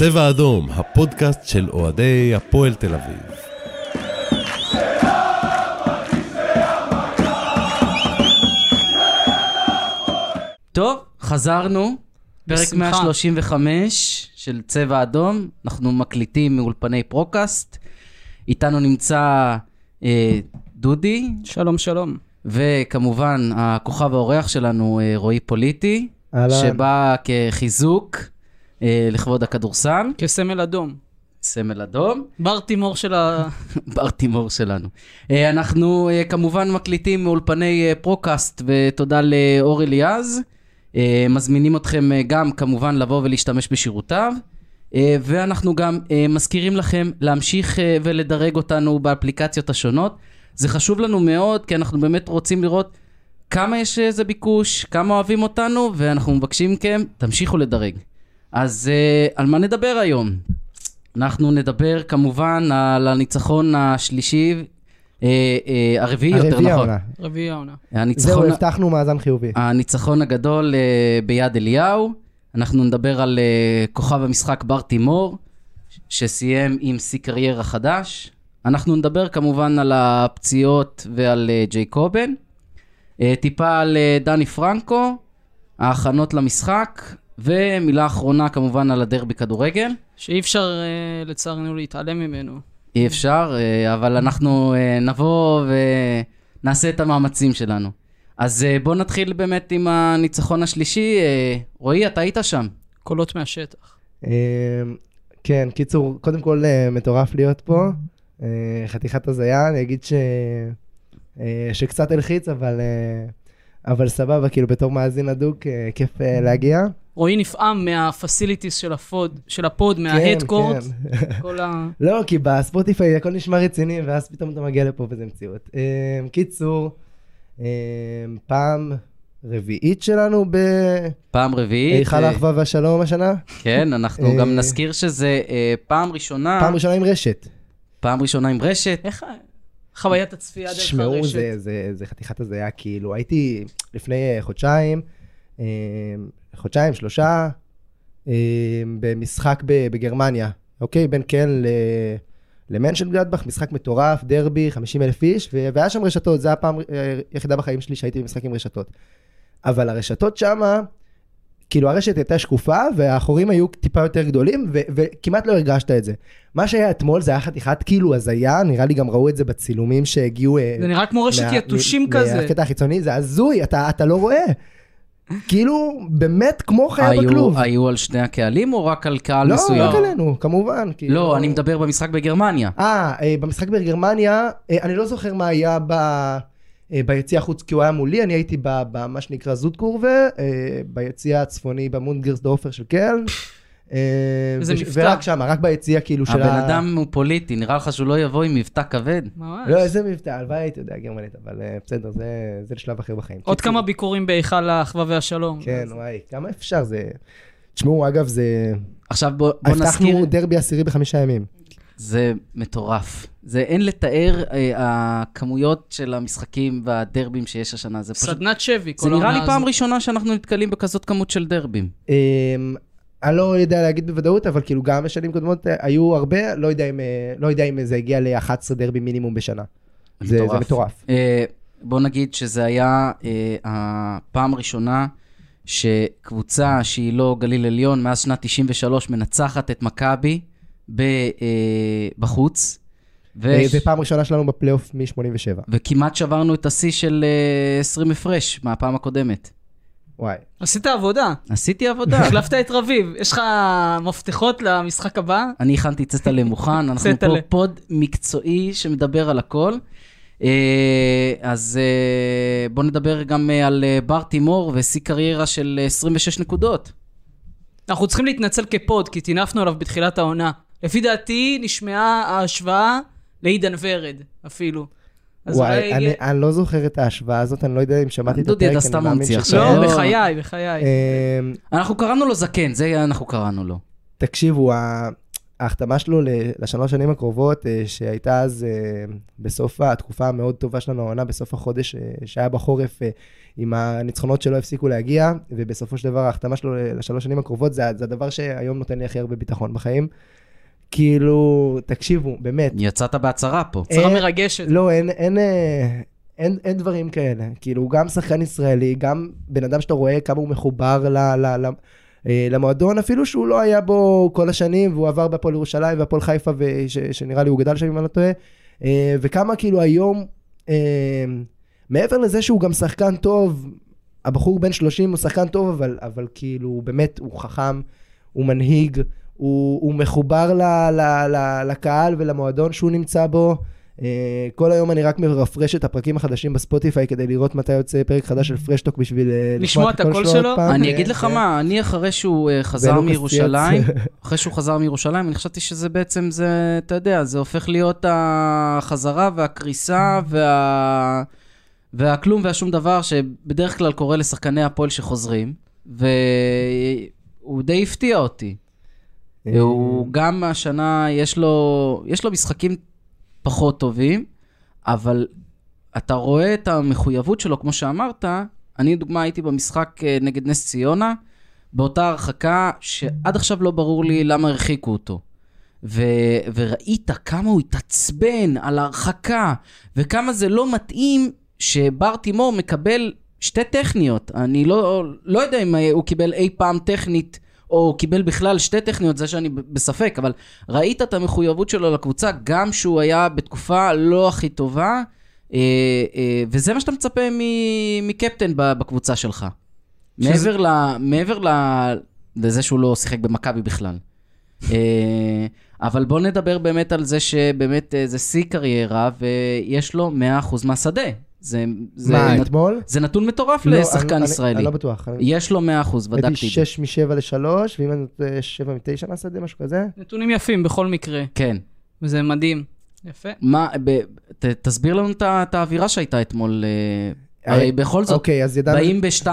צבע אדום, הפודקאסט של אוהדי הפועל תל אביב. טוב, חזרנו. פרק בשמחה. 135 של צבע אדום. אנחנו מקליטים מאולפני פרוקאסט. איתנו נמצא אה, דודי, שלום, שלום. וכמובן הכוכב האורח שלנו, אה, רועי פוליטי, אהלן. שבא כחיזוק לכבוד הכדורסל, כסמל אדום. סמל אדום. בר תימור של ה... בר תימור שלנו. אה, אנחנו אה, כמובן מקליטים מאולפני אה, פרוקאסט, ותודה לאור אליעז. אה, מזמינים אתכם אה, גם כמובן לבוא ולהשתמש בשירותיו. אה, ואנחנו גם אה, מזכירים לכם להמשיך אה, ולדרג אותנו באפליקציות השונות. זה חשוב לנו מאוד, כי אנחנו באמת רוצים לראות כמה יש איזה ביקוש, כמה אוהבים אותנו, ואנחנו מבקשים מכם, תמשיכו לדרג. אז אה, על מה נדבר היום? אנחנו נדבר כמובן על הניצחון השלישי, אה, אה, הרביעי יותר הרביעי נכון. העונה. רביעי העונה. זהו, הבטחנו מאזן חיובי. הניצחון הגדול ביד אליהו. אנחנו נדבר על כוכב המשחק בר תימור, שסיים עם שיא קריירה חדש. אנחנו נדבר כמובן על הפציעות ועל ג'ייקובן. אה, טיפה על דני פרנקו, ההכנות למשחק, ומילה אחרונה כמובן על הדרבי כדורגל. שאי אפשר אה, לצערנו להתעלם ממנו. אי אפשר, אה, אבל אנחנו אה, נבוא ונעשה את המאמצים שלנו. אז בואו נתחיל באמת עם הניצחון השלישי. רועי, אתה היית שם. קולות מהשטח. כן, קיצור, קודם כל מטורף להיות פה. חתיכת הזיה, אני אגיד ש... שקצת הלחיץ, אבל... אבל סבבה, כאילו בתור מאזין הדוק, כיף להגיע. רועי נפעם מהפסיליטיס של הפוד, של הפוד, מההדקורט. כן. כל ה... לא, כי בספוטיפיי הכל נשמע רציני, ואז פתאום אתה מגיע לפה וזה מציאות. אה, קיצור, אה, פעם רביעית שלנו פעם רביעית. בהיכל אה, האחווה והשלום השנה. כן, אנחנו גם נזכיר שזה אה, פעם ראשונה, פעם ראשונה עם רשת. פעם ראשונה עם רשת. איך ה- חוויית הצפייה דרך תשמעו, הרשת? זה, זה, זה חתיכת הזיה, כאילו, הייתי לפני חודשיים, חודשיים, שלושה, אה, במשחק בגרמניה, אוקיי? בין קל למנשן גלדבך, משחק מטורף, דרבי, 50 אלף איש, והיה שם רשתות, זו הפעם אה, היחידה בחיים שלי שהייתי במשחק עם רשתות. אבל הרשתות שמה, כאילו הרשת הייתה שקופה, והחורים היו טיפה יותר גדולים, ו- וכמעט לא הרגשת את זה. מה שהיה אתמול זה היה חתיכת כאילו הזיה, נראה לי גם ראו את זה בצילומים שהגיעו... אה, זה נראה כמו רשת יתושים כזה. מהקטע החיצוני, זה הזוי, אתה, אתה לא רואה. כאילו, באמת כמו חיה בכלוב. היו על שני הקהלים או רק על קהל לא, מסוים? רק עלינו, כמובן. כאילו. לא, אני מדבר במשחק בגרמניה. אה, אה, במשחק בגרמניה, אה, אני לא זוכר מה היה ב... אה, ביציע החוץ, כי הוא היה מולי, אני הייתי במה שנקרא זוט קורבה, אה, ביציע הצפוני במונדגרסדורפר של קל. אה, איזה וש- מבטא. ורק שם, רק ביציע כאילו של הבן אדם הוא פוליטי, נראה לך שהוא לא יבוא עם מבטא כבד? ממש. לא, איזה מבטא, הלוואי הייתי יודע גרמנית, אבל אה, בסדר, זה זה לשלב אחר בחיים. עוד כמה ביקורים בהיכל האחווה והשלום. כן, וואי, כמה אפשר זה... תשמעו, אגב, זה... עכשיו בוא, בוא נזכיר, הבטחנו דרבי עשירי בחמישה ימים. זה מטורף. זה אין לתאר אה, הכמויות של המשחקים והדרבים שיש השנה. זה פשוט... סדנת שבי, כל זה נראה לי העונה פעם הזאת. ראשונה שאנחנו נתקלים בכזאת כמות של דרבים. אני לא יודע להגיד בוודאות, אבל כאילו גם בשנים קודמות אה, היו הרבה, לא יודע אם, אה, לא יודע אם זה הגיע ל-11 דרבי מינימום בשנה. זה זה מטורף. אה, בוא נגיד שזה היה אה, הפעם הראשונה שקבוצה שהיא לא גליל עליון, מאז שנת 93 מנצחת את מכבי ב- אה, בחוץ. ו- אה, זה פעם ראשונה שלנו בפלייאוף מ-87. וכמעט שברנו את השיא של אה, 20 הפרש מהפעם הקודמת. וואי. עשית עבודה. עשיתי עבודה. החלפת את רביב. יש לך מפתחות למשחק הבא? אני הכנתי צטלה מוכן, אנחנו פה. פוד מקצועי שמדבר על הכל. אה, אז אה, בואו נדבר גם אה, על בר תימור ושיא קריירה של אה, 26 נקודות. אנחנו צריכים להתנצל כפוד, כי טינפנו עליו בתחילת העונה. לפי דעתי נשמעה ההשוואה לעידן ורד, אפילו. אז וואי, אולי- אני אני לא זוכר את ההשוואה הזאת, אני לא יודע אם שמעתי את דודי, הפרק, אתה אני סתם מאמין ממציא. עכשיו. לא, לא. בחיי, בחיי. אמ, אנחנו קראנו לו זקן, זה אנחנו קראנו לו. תקשיבו, ההחתמה שלו לשלוש שנים הקרובות, אה, שהייתה אז אה, בסוף התקופה המאוד טובה שלנו, העונה בסוף החודש, אה, שהיה בחורף, עם הניצחונות שלא הפסיקו להגיע, ובסופו של דבר ההחתמה שלו לשלוש שנים הקרובות, זה, זה הדבר שהיום נותן לי הכי הרבה ביטחון בחיים. כאילו, תקשיבו, באמת, יצאת בהצהרה פה. הצהרה מרגשת. לא, אין, אין, אה, אין, אין דברים כאלה. כאילו, הוא גם שחקן ישראלי, גם בן אדם שאתה רואה כמה הוא מחובר ל, ל, ל, אה, למועדון, אפילו שהוא לא היה בו כל השנים, והוא עבר בהפועל ירושלים והפועל חיפה, וש, שנראה לי הוא גדל שם, אם אני לא טועה, אה, וכמה כאילו היום, מעבר לזה שהוא גם שחקן טוב, הבחור בן 30 הוא שחקן טוב, אבל, אבל כאילו, באמת, הוא חכם, הוא מנהיג, הוא, הוא מחובר ל, ל, ל, לקהל ולמועדון שהוא נמצא בו. אה, כל היום אני רק מרפרש את הפרקים החדשים בספוטיפיי כדי לראות מתי יוצא פרק חדש של פרשטוק בשביל אה, לשמוע את הקול עוד שלו? פעם. אני אה, אגיד לך כן. מה, אני אחרי שהוא אה, חזר מירושלים. אחרי שהוא חזר מירושלים, אני חשבתי שזה בעצם, זה, אתה יודע, זה הופך להיות החזרה והקריסה וה... והכלום והשום דבר שבדרך כלל קורה לשחקני הפועל שחוזרים, והוא די הפתיע אותי. אה, הוא גם השנה, יש לו, יש לו משחקים פחות טובים, אבל אתה רואה את המחויבות שלו, כמו שאמרת, אני לדוגמה הייתי במשחק אה, נגד נס ציונה, באותה הרחקה שעד עכשיו לא ברור לי למה הרחיקו אותו. ו- וראית כמה הוא התעצבן על ההרחקה, וכמה זה לא מתאים שבר תימור מקבל שתי טכניות. אני לא, לא יודע אם הוא קיבל אי פעם טכנית, או הוא קיבל בכלל שתי טכניות, זה שאני בספק, אבל ראית את המחויבות שלו לקבוצה, גם שהוא היה בתקופה לא הכי טובה, אה, אה, וזה מה שאתה מצפה מקפטן בקבוצה שלך. מעבר, ל, מעבר ל, לזה שהוא לא שיחק במכבי בכלל. אה, אבל בוא נדבר באמת על זה שבאמת זה שיא קריירה, ויש לו 100% מהשדה. זה, זה, מה, נת, אתמול? זה נתון מטורף לא, לשחקן אני- ישראלי. אני לא בטוח. אני- יש לו 100%, הייתי בדקתי את זה. 6 מ-7 ל-3, ואם אני נותן 7 מ-9 מהשדה, משהו כזה. נתונים יפים בכל מקרה, כן. וזה מדהים. יפה. מה, ב, ת, תסביר לנו את את האווירה שהייתה אתמול. אה, הרי בכל זאת, אוקיי, אז ידענו... באים ב-2-0,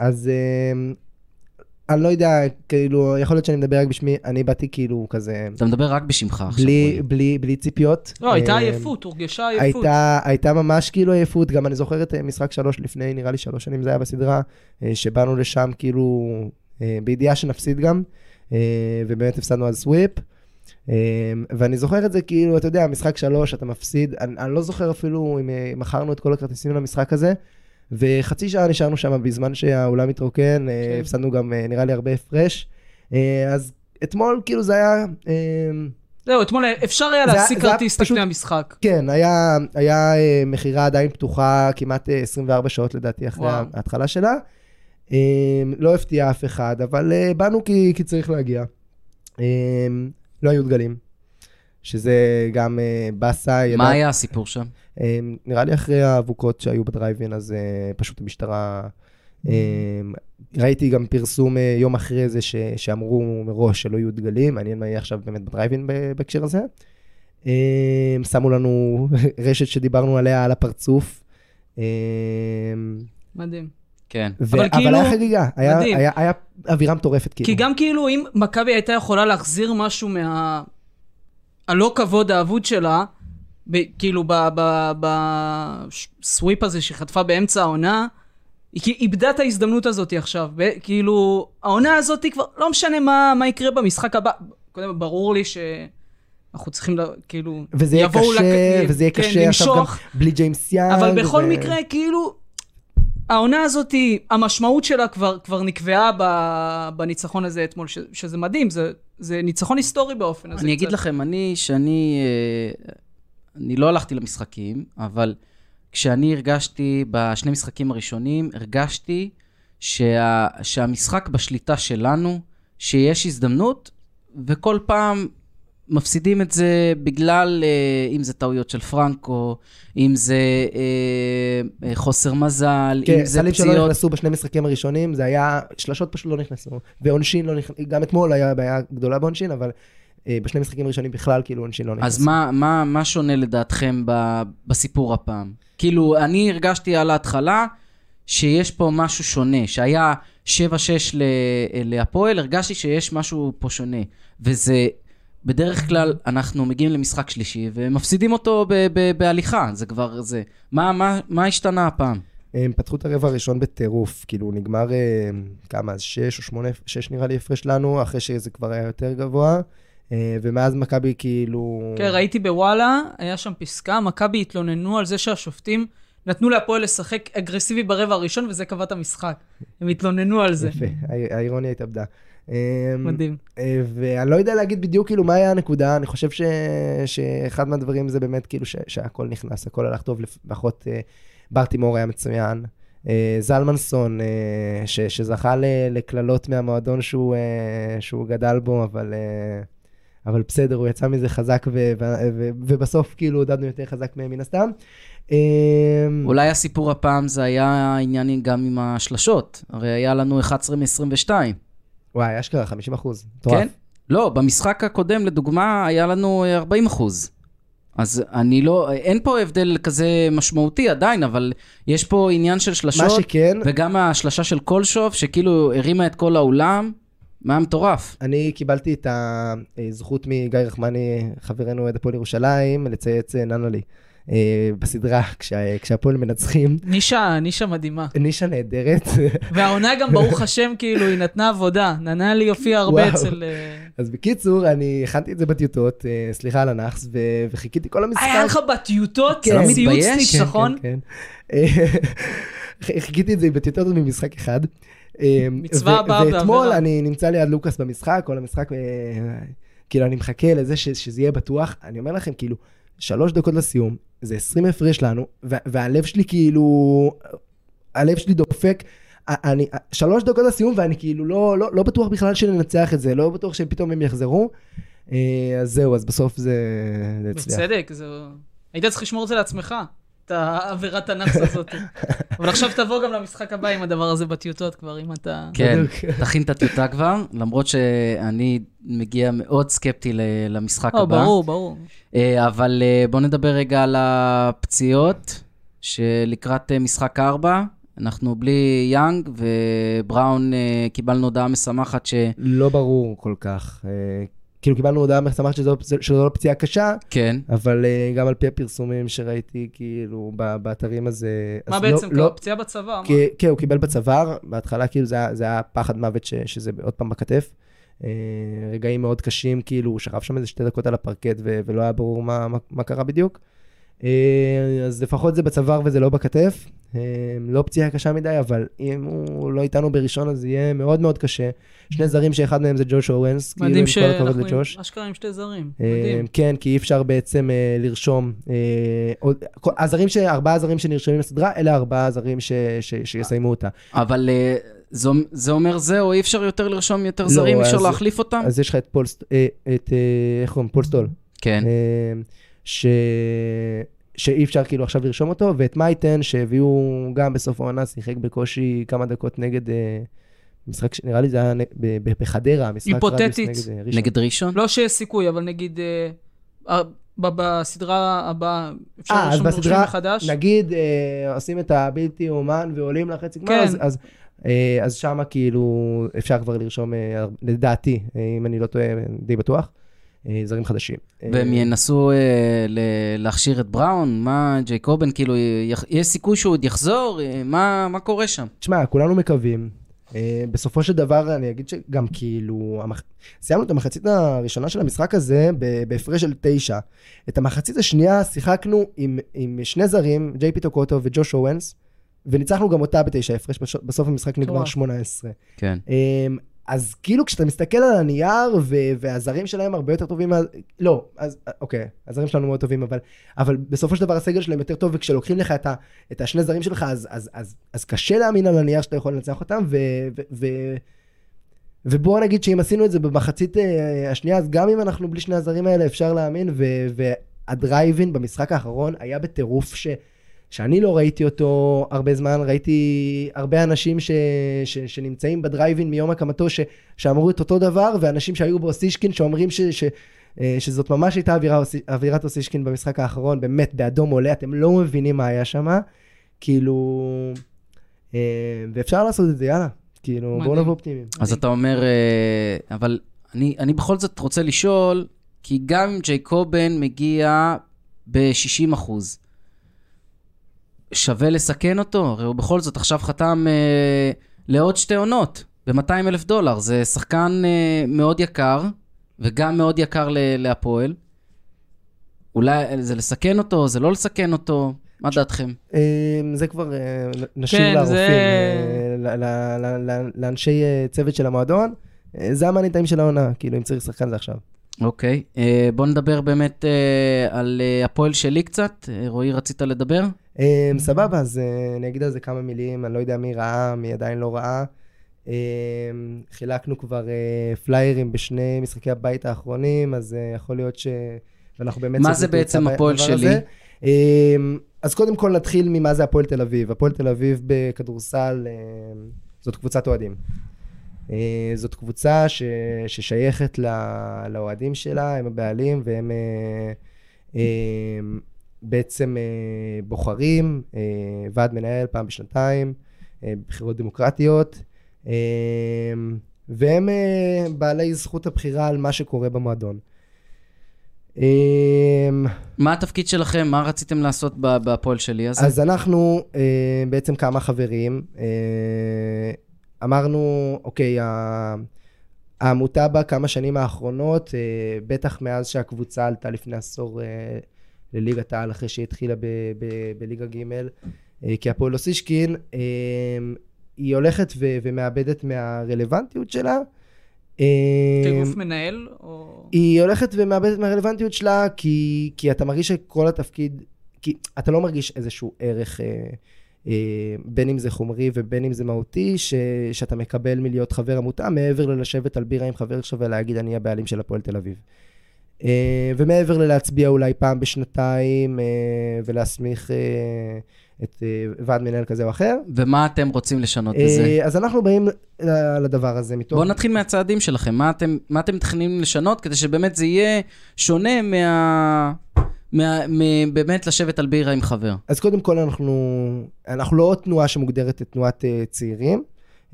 אז אמ, אני לא יודע, כאילו, יכול להיות שאני מדבר רק בשמי, אני באתי כאילו כזה, אתה מדבר רק בשמך עכשיו. בלי. בלי, בלי ציפיות. לא, הייתה אמ, עייפות, הורגשה עייפות. הייתה, הייתה ממש כאילו עייפות, גם אני זוכר את אה, משחק שלוש לפני, נראה לי שלוש שנים זה היה בסדרה, אה, שבאנו לשם כאילו אה, בידיעה שנפסיד גם, אה, ובאמת הפסדנו אז סוויפ. אה, ואני זוכר את זה כאילו, אתה יודע, משחק שלוש, אתה מפסיד, אני, אני לא זוכר אפילו אם אה, מכרנו את כל הכרטיסים למשחק הזה, וחצי שעה נשארנו שם בזמן שהאולם התרוקן, אה, כן. הפסדנו גם אה, נראה לי הרבה הפרש. אה, אז אתמול כאילו זה היה... זהו, אתמול אפשר היה להשיג כרטיס לפני המשחק. כן, היה, היה מכירה עדיין פתוחה כמעט אה, 24 שעות לדעתי אחרי וואו. ההתחלה שלה. לא הפתיע אף אחד, אבל באנו כי, כי צריך להגיע. לא היו דגלים, שזה גם אה, באסה. ידע- מה היה הסיפור שם? אה, נראה לי אחרי האבוקות שהיו בדרייבין, אז אה, פשוט המשטרה... אה, ראיתי גם פרסום אה, יום אחרי זה ש, שאמרו מראש שלא יהיו דגלים, מעניין מה יהיה עכשיו באמת בדרייבין בהקשר הזה. אה, שמו לנו רשת שדיברנו עליה על הפרצוף. אה, מדהים. כן. ו- אבל אבל כאילו- היה חגיגה, היה, מדהים. היה, היה אווירה מטורפת כאילו. כי גם כאילו, אם מכבי הייתה יכולה להחזיר משהו מה... הלא כבוד האבוד שלה, ב... כאילו בסוויפ הזה שחטפה באמצע העונה, היא איבדה את ההזדמנות הזאת עכשיו. ב... כאילו, העונה הזאת כבר, לא משנה מה, מה יקרה במשחק הבא. קודם, ברור לי שאנחנו צריכים, לה, כאילו, וזה יהיה קשה, לק- וזה יהיה כן, קשה עכשיו גם. בלי ג'יימס יאנג. אבל בכל ו- מקרה, כאילו, העונה הזאת, המשמעות שלה כבר, כבר נקבעה ב, בניצחון הזה אתמול, ש, שזה מדהים, זה, זה ניצחון היסטורי באופן הזה. אני אגיד קצת. לכם, אני, שאני... אה, אני לא הלכתי למשחקים, אבל כשאני הרגשתי בשני משחקים הראשונים, הרגשתי שה, שהמשחק בשליטה שלנו, שיש הזדמנות, וכל פעם מפסידים את זה בגלל, אה, אם זה טעויות של פרנקו, אם זה אה, אה, חוסר מזל, כן, אם זה סלים שלא פציעות. נכנסו בשני משחקים הראשונים, זה היה, שלשות פשוט לא נכנסו. ועונשין לא נכנסו, גם אתמול היה בעיה גדולה בעונשין, אבל בשני משחקים הראשונים בכלל, כאילו עונשין לא נכנסו. אז מה, מה, מה שונה לדעתכם ב, בסיפור הפעם? כאילו, אני הרגשתי על ההתחלה שיש פה משהו שונה, שהיה 7-6 ל- להפועל, הרגשתי שיש משהו פה שונה. וזה, בדרך כלל אנחנו מגיעים למשחק שלישי ומפסידים אותו ב- ב- בהליכה, זה כבר זה. מה, מה, מה השתנה הפעם? הם פתחו את הרבע הראשון בטירוף, כאילו נגמר אה, כמה, אז שש או שמונה, שש נראה לי הפרש לנו, אחרי שזה כבר היה יותר גבוה, אה, ומאז מכבי כאילו... כן, ראיתי בוואלה, היה שם פסקה, מכבי התלוננו על זה שהשופטים נתנו להפועל לשחק אגרסיבי ברבע הראשון, וזה קבע את המשחק. הם התלוננו על זה. יפה, הא- האירוניה התאבדה. אה, מדהים. אה, ואני לא יודע להגיד בדיוק כאילו מה היה הנקודה, אני חושב ש... שאחד מהדברים זה באמת כאילו ש... שהכל נכנס, הכל הלך טוב, לפחות אה, ברטימור היה מצוין. אה, זלמנסון, ש... שזכה. לקללות מהמועדון שהוא, שהוא גדל בו, אבל, אבל בסדר, הוא יצא מזה חזק, ו... ו... ו... ובסוף כאילו עודדנו יותר חזק מ- מן הסתם. אה, אולי הסיפור הפעם זה היה עניין גם עם השלשות. הרי היה לנו 11 מ-22, וואי, אשכרה, 50 אחוז. כן? לא, במשחק הקודם, לדוגמה, היה לנו אה, 40 אחוז. אז אני לא, אין פה הבדל כזה משמעותי עדיין, אבל יש פה עניין של מה שלשות, שכן, וגם השלשה של קולשוב, שכאילו הרימה את כל האולם, מה מטורף. אני קיבלתי את הזכות מגיא רחמני, חברנו אוהד הפועל ירושלים, לצייץ אה, ננלי. אה, בסדרה, כשה- כשהפועל מנצחים. נישה, נישה מדהימה. נישה נהדרת. והעונה גם, ברוך השם, כאילו, היא נתנה עבודה. ננלי הופיע הרבה וואו. אצל... אה, אז בקיצור, אני הכנתי את זה בטיוטות, אה, סליחה על הנאחס, ו- וחיכיתי כל המשחק. היה לך בטיוטות כן. ציוץ מתבייש? ניצחון? כן, כן. אה, חיכיתי את זה בטיוטות ממשחק אחד. מצווה הבאה ואתמול בעבירה. אני נמצא ליד לוקאס במשחק, כל המשחק, כאילו, אני מחכה לזה שזה יהיה בטוח. אני אומר לכם, כאילו, שלוש דקות לסיום, זה 20 הפרש לנו, והלב שלי כאילו, הלב שלי דופק. אני, שלוש דקות לסיום, ואני כאילו לא, לא, לא בטוח בכלל שננצח את זה, לא בטוח שפתאום הם יחזרו. אה, אז זהו, אז בסוף זה הצליח. בצדק, זה... היית צריך לשמור את זה לעצמך, את העבירת הנאחס הזאת. אבל עכשיו תבוא גם למשחק הבא עם הדבר הזה בטיוטות כבר, אם אתה... כן. תכין את הטיוטה כבר, למרות שאני מגיע מאוד סקפטי ל- למשחק או, הבא. אה, ברור, ברור. אה, אבל אה, בואו נדבר רגע על הפציעות, שלקראת אה, משחק 4, אנחנו בלי יאנג, ובראון קיבלנו הודעה משמחת ש... לא ברור כל כך. כאילו קיבלנו הודעה משמחת שזו, שזו לא פציעה קשה, כן, אבל אה, גם על פי הפרסומים שראיתי, כאילו, ב- באתרים הזה... מה אז בעצם לא? לא, פציעה בצבא? מה? כי, כן, הוא קיבל בצוואר, בהתחלה כאילו זה זה היה פחד מוות ש, שזה עוד פעם בכתף. אה, רגעים מאוד קשים, כאילו, הוא שכב שם איזה שתי דקות על הפרקט ו, ולא היה ברור מה, מה, מה קרה בדיוק. אה, אז לפחות זה בצוואר וזה לא בכתף. אה, לא פציעה קשה מדי, אבל אם הוא לא איתנו בראשון, אז יהיה מאוד מאוד קשה. שני זרים שאחד מהם זה ג'וש אורנס, כאילו, מדהים עם כל הכבוד שאנחנו עם לג'וש. אשכרה עם שתי זרים. אה, מדהים. כן, כי אי אפשר בעצם אה, לרשום, אה, הזרים, ארבעה זרים שנרשמים לסדרה, אלה ארבעה זרים ש- ש- שיסיימו אותה. אבל אה, זה, זה אומר זהו, אי אפשר יותר לרשום יותר זרים, אי אפשר להחליף אותם? אז יש לך את פול, סט- אה, את, אה, איך קוראים? פול סטול. כן. אה, ש... שאי אפשר כאילו עכשיו לרשום אותו, ואת מייטן, שהביאו גם בסוף העונה, שיחק בקושי כמה דקות נגד אה, משחק, שנראה לי זה היה נ- ב- ב- בחדרה, משחק היפותטית. רדיוס נגד אה, ראשון. נגד ראשון? לא שיש סיכוי, אבל נגיד, אה, אה, ב- בסדרה הבאה אפשר אה, לרשום בסדרה, מחדש? נגיד, אה, עושים את הבלתי אומן ועולים לחצי גמר, כן. אז, אז, אה, אז שמה כאילו אפשר כבר לרשום, אה, לדעתי, אה, אם אני לא טועה, די בטוח, אה, זרים חדשים. אה, והם ינסו אה, להכשיר את בראון? מה, ג'ייקובן, כאילו, יח- יש סיכוי שהוא עוד יחזור? אה, מה, מה קורה שם? תשמע, כולנו מקווים. בסופו של דבר, אני אגיד שגם כאילו, המח... סיימנו את המחצית הראשונה של המשחק הזה בהפרש של תשע. את המחצית השנייה שיחקנו עם, עם שני זרים, ג'יי פי טוקוטו וג'וש אורנס, וניצחנו גם אותה בתשע הפרש, בסוף המשחק נגמר מטורף. 18. כן. אז כאילו כשאתה מסתכל על הנייר, ו- והזרים שלהם הרבה יותר טובים. לא, אז אוקיי, הזרים שלנו מאוד טובים, אבל, אבל בסופו של דבר הסגל שלהם יותר טוב, וכשלוקחים לך את, ה- את השני זרים שלך, אז, אז, אז, אז קשה להאמין על הנייר שאתה יכול לנצח אותם, ו... ו, ו ובואו נגיד שאם עשינו את זה במחצית אה, השנייה, אז גם אם אנחנו בלי שני הזרים האלה, אפשר להאמין, ו- והדרייבין במשחק האחרון היה בטירוף ש... שאני לא ראיתי אותו הרבה זמן, ראיתי הרבה אנשים ש, ש, שנמצאים בדרייבין מיום הקמתו, ש, שאמרו את אותו דבר, ואנשים שהיו באוסישקין שאומרים ש, ש, אה, שזאת ממש הייתה אווירה, אווירת אוסישקין במשחק האחרון, באמת, באדום עולה, אתם לא מבינים מה היה שם, כאילו... אה, ואפשר לעשות את זה, יאללה. כאילו, בואו. נבוא אופטימיים. אז אתה אומר, אה, אבל אני, אני בכל זאת רוצה לשאול, כי גם אם ג'ייקובן מגיע ב-60 אחוז, שווה לסכן אותו? הרי הוא בכל זאת עכשיו חתם אה, לעוד שתי עונות, ב-200 אלף דולר. זה שחקן אה, מאוד יקר, וגם מאוד יקר ל- להפועל. אולי זה לסכן אותו, זה לא לסכן אותו? מה דעתכם? אה, זה כבר אה, נשאיר כן, לרופאים, זה- אה, לאנשי צוות של המועדון. זה המאניטיים של העונה, כאילו, אם צריך שחקן זה עכשיו. אוקיי, אה, בוא נדבר באמת אה, על אה, הפועל שלי קצת. אה, רועי, רצית לדבר? אה, סבבה, אז אה, אני אגיד על זה כמה מילים, אני לא יודע מי ראה, מי עדיין לא ראה. אה, חילקנו כבר אה, פליירים בשני משחקי הבית האחרונים, אז אה, יכול להיות ש... ואנחנו באמת... מה זה בעצם הפועל הזה. שלי? אה, אז קודם כל נתחיל ממה זה הפועל תל אביב. הפועל תל אביב בכדורסל אה, זאת קבוצת אוהדים. אה, זאת קבוצה ש, ששייכת לאוהדים שלה, הם הבעלים, והם אה, אה, בעצם בוחרים ועד מנהל פעם בשנתיים, בחירות דמוקרטיות, והם בעלי זכות הבחירה על מה שקורה במועדון. מה התפקיד שלכם? מה רציתם לעשות ב- בהפועל שלי הזה? אז אנחנו בעצם כמה חברים, אמרנו, אוקיי, העמותה בכמה שנים האחרונות, אה, בטח מאז שהקבוצה עלתה לפני עשור אה, לליגת העל, אחרי שהיא התחילה בליגה ג', אה, כי הפועל אוסישקין, אה, היא הולכת ו- ומאבדת מהרלוונטיות שלה. כגוף מנהל, או... היא הולכת ומאבדת מהרלוונטיות שלה, כי, כי אתה מרגיש שכל התפקיד, כי אתה לא מרגיש איזשהו ערך, אה, בין אם זה חומרי ובין אם זה מהותי, ש, שאתה מקבל מלהיות חבר עמותה, מעבר ללשבת על בירה עם חבר שלך ולהגיד אני הבעלים של הפועל תל אביב. אה, ומעבר ללהצביע אולי פעם בשנתיים, אה, ולהסמיך אה, את אה, ועד מנהל כזה או אחר. ומה אתם רוצים לשנות בזה? אה, אז אנחנו באים לדבר הזה מתוך... בואו נתחיל מהצעדים שלכם. מה אתם, מה אתם מתכננים לשנות כדי שבאמת זה יהיה שונה מה... מה... באמת לשבת על בירה עם חבר? אז קודם כל אנחנו, אנחנו לא תנועה שמוגדרת כתנועת uh, צעירים.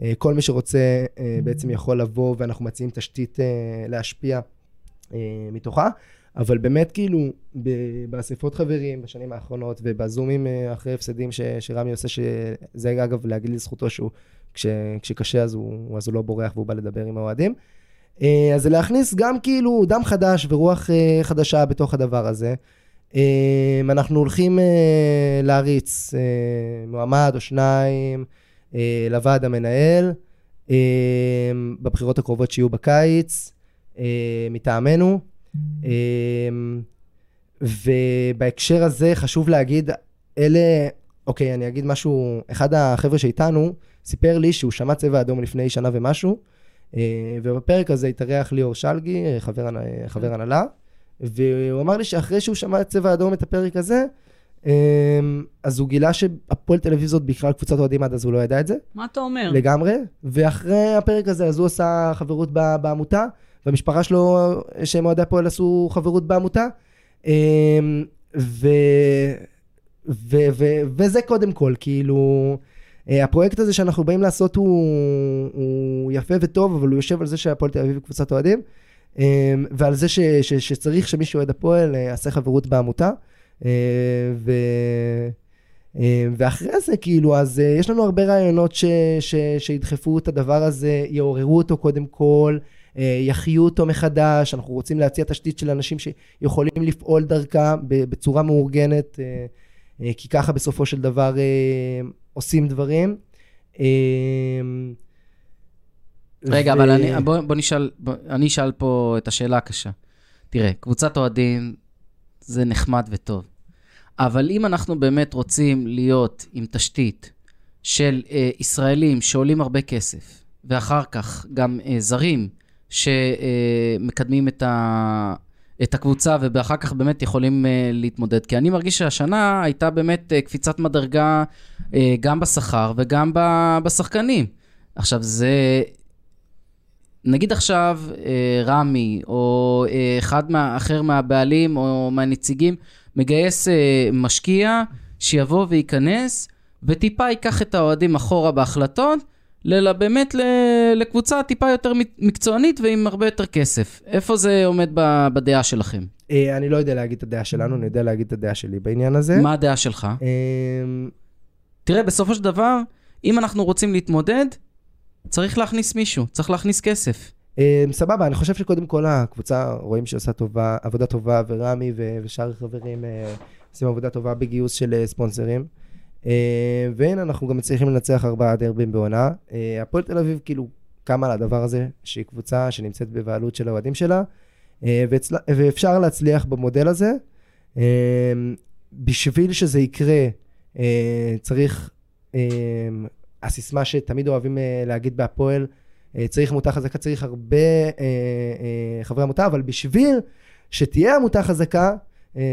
Uh, כל מי שרוצה uh, בעצם יכול לבוא ואנחנו מציעים תשתית להשפיע מתוכה. אבל באמת כאילו באספות חברים בשנים האחרונות ובזומים אחרי הפסדים ש, שרמי עושה, שזה אגב להגיד לזכותו שהוא כש, כשקשה אז הוא, אז הוא לא בורח והוא בא לדבר עם האוהדים. אז זה להכניס גם כאילו דם חדש ורוח חדשה בתוך הדבר הזה. אה, אנחנו הולכים אה, להריץ אה, מועמד או שניים אה, לוועד המנהל אה, בבחירות הקרובות שיהיו בקיץ מטעמנו. אה, ובהקשר הזה חשוב להגיד, אלה, אוקיי, אני אגיד משהו, אחד החבר'ה שאיתנו סיפר לי שהוא שמע צבע אדום לפני שנה ומשהו, ובפרק הזה התארח ליאור שלגי, חבר, חבר הנהלה, והוא אמר לי שאחרי שהוא שמע את צבע אדום את הפרק הזה, אמ, אז הוא גילה שהפועל תל אביב זאת בכלל קבוצת אוהדים עד אז הוא לא ידע את זה, מה אתה אומר? לגמרי, ואחרי הפרק הזה אז הוא עשה חברות בעמותה, והמשפחה שלו, שהם אוהדי הפועל, עשו חברות בעמותה, אמ, ו... ו... ו... וזה קודם כל, כאילו, אה, הפרויקט הזה שאנחנו באים לעשות הוא, הוא יפה וטוב, אבל הוא יושב על זה שהפועל תל אביב היא קבוצת אוהדים, ועל זה ש, ש, שצריך שמי שאוהד הפועל אה, יעשה חברות בעמותה. אה, ו, אה, ואחרי זה, כאילו, אז אה, יש לנו הרבה רעיונות ש, ש, שידחפו את הדבר הזה, יעוררו אותו קודם כל, אה, יחיו אותו מחדש, אנחנו רוצים להציע תשתית של אנשים שיכולים לפעול דרכה בצורה מאורגנת, אה, אה, כי ככה בסופו של דבר אה, עושים דברים. אה, רגע, ו- אבל אני, בוא, בוא נשאל, בוא, אני אשאל פה את השאלה הקשה. תראה, קבוצת אוהדים זה נחמד וטוב, אבל אם אנחנו באמת רוצים להיות עם תשתית של אה, ישראלים שעולים הרבה כסף, ואחר כך גם אה, זרים שמקדמים את, ה, את הקבוצה ואחר כך באמת יכולים אה, להתמודד, כי אני מרגיש שהשנה הייתה באמת אה, קפיצת מדרגה אה, גם בשכר וגם ב, בשחקנים. עכשיו, זה נגיד עכשיו אה, רמי, או אה, אחד מה, אחר מהבעלים או מהנציגים, מגייס אה, משקיע שיבוא וייכנס, וטיפה ייקח את האוהדים אחורה בהחלטות, אלא באמת לקבוצה טיפה יותר מקצוענית ועם הרבה יותר כסף. איפה זה עומד בדעה שלכם? אני לא יודע להגיד את הדעה שלנו, אני יודע להגיד את הדעה שלי בעניין הזה. מה הדעה שלך? אה, תראה, בסופו של דבר, אם אנחנו רוצים להתמודד, צריך להכניס מישהו, צריך להכניס כסף. אה, סבבה, אני חושב שקודם כל הקבוצה רואים שעושה טובה, עבודה טובה, ורמי ושאר החברים אה, עושים עבודה טובה בגיוס של אה, ספונסרים. אה, והנה, אנחנו גם מצליחים לנצח ארבעה דרבים בעונה. אה, הפועל תל אביב כאילו קמה על הדבר הזה, שהיא קבוצה שנמצאת בבעלות של האוהדים שלה, ואפשר להצליח במודל הזה. אה, בשביל שזה יקרה, צריך, הסיסמה שתמיד אוהבים אה, להגיד בהפועל, אה, צריך עמותה חזקה, צריך הרבה אה, חברי עמותה, אבל בשביל שתהיה עמותה חזקה,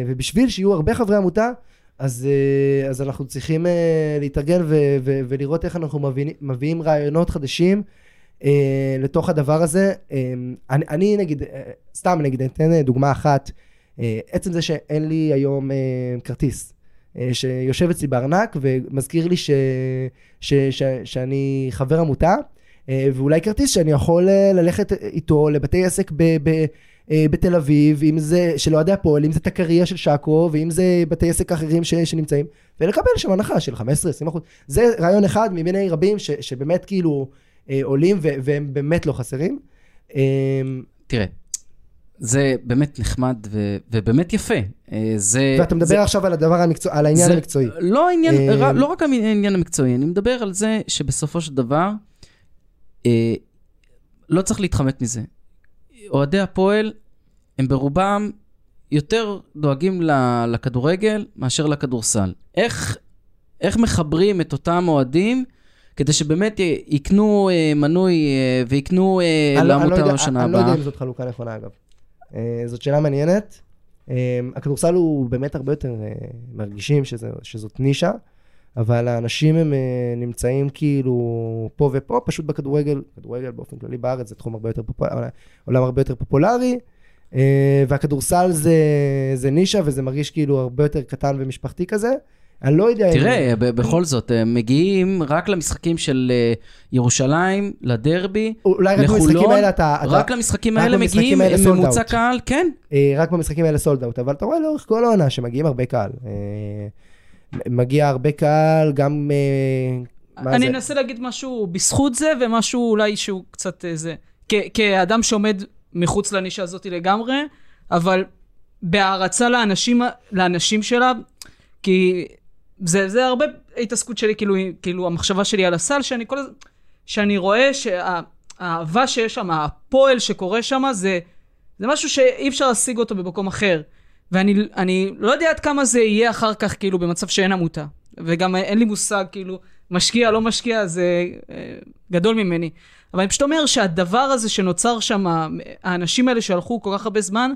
ובשביל שיהיו הרבה חברי עמותה, אז, אז אנחנו צריכים להתארגן ו- ו- ולראות איך אנחנו מביאים, מביאים רעיונות חדשים לתוך הדבר הזה. אני, אני נגיד, סתם נגיד, אתן דוגמה אחת. עצם זה שאין לי היום כרטיס, שיושב אצלי בארנק ומזכיר לי ש, ש, ש, שאני חבר עמותה, אה, ואולי כרטיס שאני יכול אה, ללכת איתו לבתי עסק ב, ב, אה, בתל אביב, אם זה של אוהדי הפועל, אם זה תקריה של שקו, ואם זה בתי עסק אחרים ש, שנמצאים, ולקבל שם הנחה של 15-20 אחוז. זה רעיון אחד ממיני רבים ש, שבאמת כאילו אה, עולים ו, והם באמת לא חסרים. אה, תראה, זה באמת נחמד ו- ובאמת יפה. אה, זה... ואתה מדבר זה- עכשיו על הדבר המקצוע, על העניין זה המקצועי. לא, עניין, אה, לא רק העניין המקצועי, אני מדבר על זה שבסופו של דבר, אה, לא צריך להתחמק מזה. אוהדי הפועל, הם ברובם יותר דואגים לכדורגל מאשר לכדורסל. איך, איך מחברים את אותם אוהדים כדי שבאמת יקנו אה, מנוי ויקנו לא- לעמותה בשנה אני לא הבאה? יודע אם זאת חלוקה נכונה אגב. אה, זאת שאלה מעניינת. אה, הכדורסל הוא באמת הרבה יותר אה, מרגישים שזה- שזאת נישה, אבל האנשים הם נמצאים כאילו פה ופה, פשוט בכדורגל, כדורגל באופן כללי בארץ זה תחום הרבה יותר פופולרי, עולם הרבה יותר פופולרי, והכדורסל זה, זה נישה וזה מרגיש כאילו הרבה יותר קטן ומשפחתי כזה. אני לא יודע. תראה, ב- בכל זאת, הם מגיעים רק למשחקים של אה, ירושלים, לדרבי, אולי רק לחולון, במשחקים האלה אתה... אתה רק למשחקים רק האלה מגיעים האלה ממוצע. קהל, כן. אה, רק במשחקים האלה סולד אאוט, אבל אתה רואה לאורך כל העונה שמגיעים הרבה קהל. אה, מגיע הרבה קהל, גם... אה, אני? אנסה להגיד משהו בזכות זה, ומשהו אולי שהוא קצת אה, זה. כ- כאדם שעומד מחוץ לנישה הזאת לגמרי, אבל בהערצה לאנשים, לאנשים שלה, כי זה, זה הרבה התעסקות שלי, כאילו, כאילו המחשבה שלי על הסל, שאני כל הז... שאני רואה שהאהבה שיש שם, הפועל שקורה שם, זה, זה משהו שאי אפשר להשיג אותו במקום אחר. ואני אני לא יודע עד כמה זה יהיה אחר כך, כאילו, במצב שאין עמותה. וגם אין לי מושג, כאילו, משקיע, לא משקיע, זה אה, גדול ממני. אבל אני פשוט אומר שהדבר הזה שנוצר שם, האנשים האלה שהלכו כל כך הרבה זמן,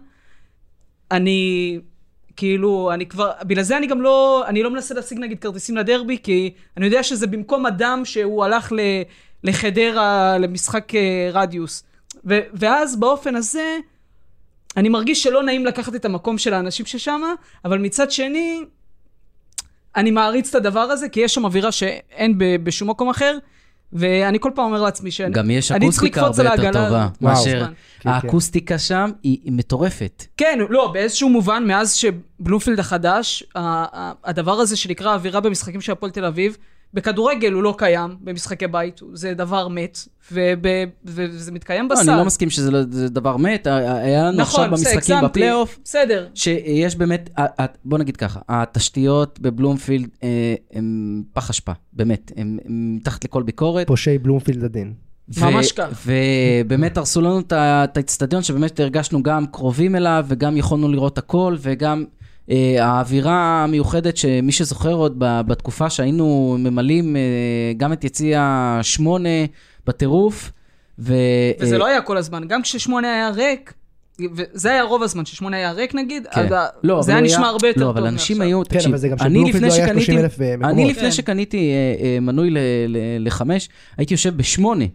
אני, כאילו, אני כבר, בגלל זה אני גם לא, אני לא מנסה להשיג נגיד כרטיסים לדרבי, כי אני יודע שזה במקום אדם שהוא הלך ל, לחדרה למשחק אה, רדיוס. ו, ואז באופן הזה, אני מרגיש שלא נעים לקחת את המקום של האנשים ששם, אבל מצד שני, אני מעריץ את הדבר הזה, כי יש שם אווירה שאין ב- בשום מקום אחר, ואני כל פעם אומר לעצמי שאני גם יש אני צריך אקוסטיקה הרבה יותר טובה. מאשר... זמן. כן, האקוסטיקה שם היא היא מטורפת. כן, לא, באיזשהו מובן, מאז שבלומפילד החדש, ה- ה- הדבר הזה שנקרא אווירה במשחקים של הפועל תל אביב, בכדורגל הוא לא קיים, במשחקי בית, זה דבר מת, וב- וזה מתקיים לא, בסל. אני לא מסכים שזה לא- זה דבר מת, היה לנו עכשיו נכון, בסדר, במשחקים. בפלייאוף, בסדר. שיש באמת, בוא נגיד ככה, התשתיות בבלומפילד אה, הם פח אשפה, באמת, הם הם מתחת לכל ביקורת. פושעי בלומפילד הדין. ממש כך. ובאמת הרסו לנו את האצטדיון, שבאמת הרגשנו גם קרובים אליו, וגם יכולנו לראות הכל, וגם האווירה המיוחדת, שמי שזוכר עוד בתקופה שהיינו ממלאים אה, גם את יציע שמונה בטירוף, ו... וזה אה, לא היה כל הזמן, גם כששמונה היה ריק, וזה היה רוב הזמן, ששמונה היה ריק נגיד, כן. אז ה- לא, זה היה נשמע הרבה יותר לא, טוב אבל אנשים. היו, כן, תקשיב, אבל זה גם שבלומפילד לפני לא היה שקניתי, 30,000 אני. לפני כן. שקניתי אה, אה, מנוי ל- ל- לחמש, הייתי יושב בשמונה,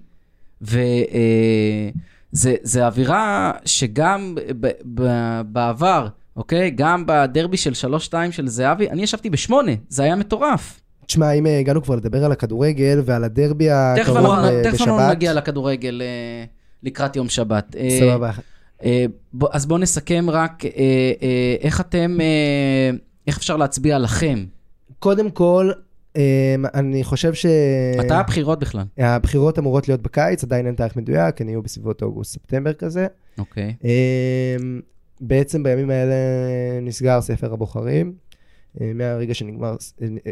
וזה אווירה שגם ב- ב- בעבר, אוקיי? גם בדרבי של שלוש-שתיים של זהבי, אני ישבתי בשמונה, זה היה מטורף. תשמע, אם אה, הגענו כבר לדבר על הכדורגל ועל הדרבי הקרוב אנחנו- אה, תכף אנחנו בשבת, נגיע לכדורגל אה, לקראת יום שבת. סבבה. אז בואו נסכם רק איך אתם, איך אפשר להצביע לכם. קודם כל, אני חושב ש... מתי הבחירות בכלל? הבחירות אמורות להיות בקיץ, עדיין אין תאריך מדויק, הן יהיו בסביבות אוגוסט-ספטמבר כזה. אוקיי. אמ, בעצם בימים האלה נסגר ספר הבוחרים. אה, מהרגע שנגמר,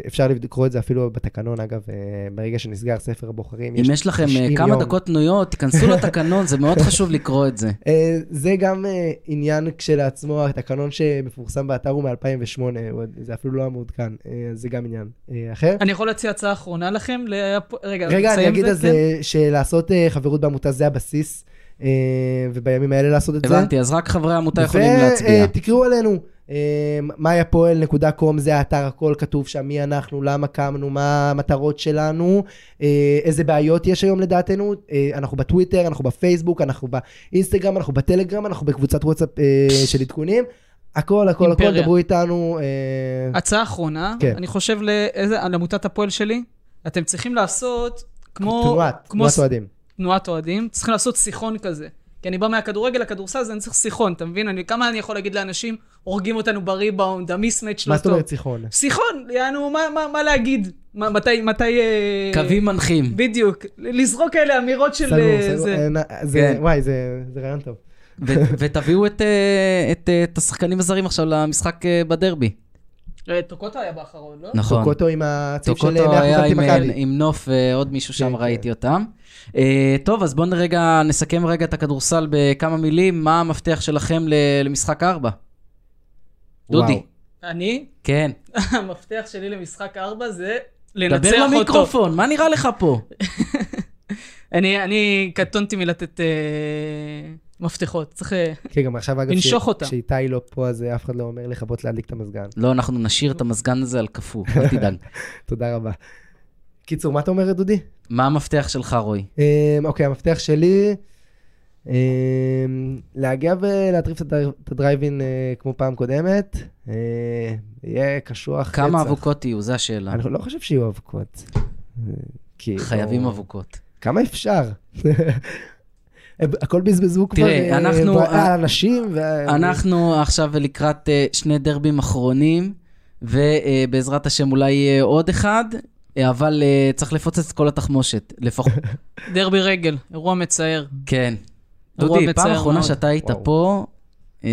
אפשר לקרוא את זה אפילו בתקנון, אגב, אה, ברגע שנסגר ספר הבוחרים. אם יש לכם אה, 90 כמה יום. דקות פנויות, תיכנסו לתקנון, זה מאוד חשוב לקרוא את זה. אה, זה גם אה, עניין כשלעצמו, התקנון שמפורסם באתר הוא מ-2008, זה אפילו לא המעודכן, אה, זה גם עניין אה, אחר. אני יכול להציע הצעה אחרונה לכם? להפ- רגע, רגע, אני אגיד על זה שלעשות אה, חברות בעמותה זה הבסיס, אה, ובימים האלה לעשות את זה. הבנתי, אז רק חברי העמותה יכולים להצביע. ותקראו עלינו, אה, myapol.com זה האתר, הכל כתוב שם, מי אנחנו, למה קמנו, מה המטרות שלנו, אה, איזה בעיות יש היום לדעתנו, אה, אנחנו בטוויטר, אנחנו בפייסבוק, אנחנו באינסטגרם, אנחנו בטלגרם, אנחנו בקבוצת וואטסאפ אה, של עדכונים, הכל, הכל, הכל. דברו איתנו. אה, הצעה אחרונה, כן. אני חושב לאיזה, על עמותת הפועל שלי, אתם צריכים לעשות כמו... תנועת, כמו תנועת אוהדים. תנועת אוהדים, צריכים לעשות שיחון כזה. כי אני בא מהכדורגל לכדורסל, אז אני צריך שיחון, אתה מבין? אני, כמה אני יכול להגיד לאנשים, הורגים אותנו בריבאונד, המיסמץ' לא מה זאת טוב. אומרת שיחון? שיחון, יענו, מה, מה, מה להגיד? מה, מתי, מתי... אה, קווים מנחים. בדיוק. לזרוק כאלה אמירות של... סגור, אה, סגור, זה. אה, נ- זה- כן. וואי, זה זה רעיון טוב. ו- ותביאו את, אה, את, אה, את השחקנים הזרים עכשיו למשחק אה, בדרבי. אה, טוקוטה היה באחרון, לא? נכון. טוקוטו עם הצים של טוקוטו 100% היה עם, אה, אנטי-מכבי. עם נוף ועוד מישהו שם כן, ראיתי כן. אותם. אה, טוב, אז בואו רגע נסכם רגע את הכדורסל בכמה מילים. מה המפתח שלכם ל- למשחק ארבע? דודי. וואו. אני, כן. המפתח שלי למשחק 4 זה לנצח דבר אותו. למיקרופון, מה נראה לך פה? אני, אני קטונתי מלתת אה, מפתחות. צריך... אה, כן, גם עכשיו, אגב, לנשוך ש- אותה. שאיתי לא פה, אז אף אחד לא אומר לכבות להדליק את המזגן. לא, אנחנו נשאיר את המזגן הזה על קפוא, אל תדאג. תודה רבה. קיצור, מה אתה אומר, דודי? מה המפתח שלך, רועי? אמ, אוקיי, המפתח שלי, אמ, להגיע ולהטריף את הדר- את הדרייבין אה, כמו פעם קודמת, אה, יהיה קשוח רצח. כמה אבוקות יהיו? זו השאלה. אני לא חושב שיהיו אבוקות. אה, כי... חייבים אבוקות. כמה אפשר? הכל בזבזו כבר תראה, אה, אנחנו- על אנשים. וה- אנחנו עכשיו לקראת אה, שני דרבים אחרונים, ובעזרת השם אולי יהיה עוד אחד, אה, אבל אה, צריך לפוצץ את כל התחמושת. לפחות, דרבי רגל, אירוע מצער. כן. דודי, פעם אחרונה. שאתה היית וואו. פה... אה,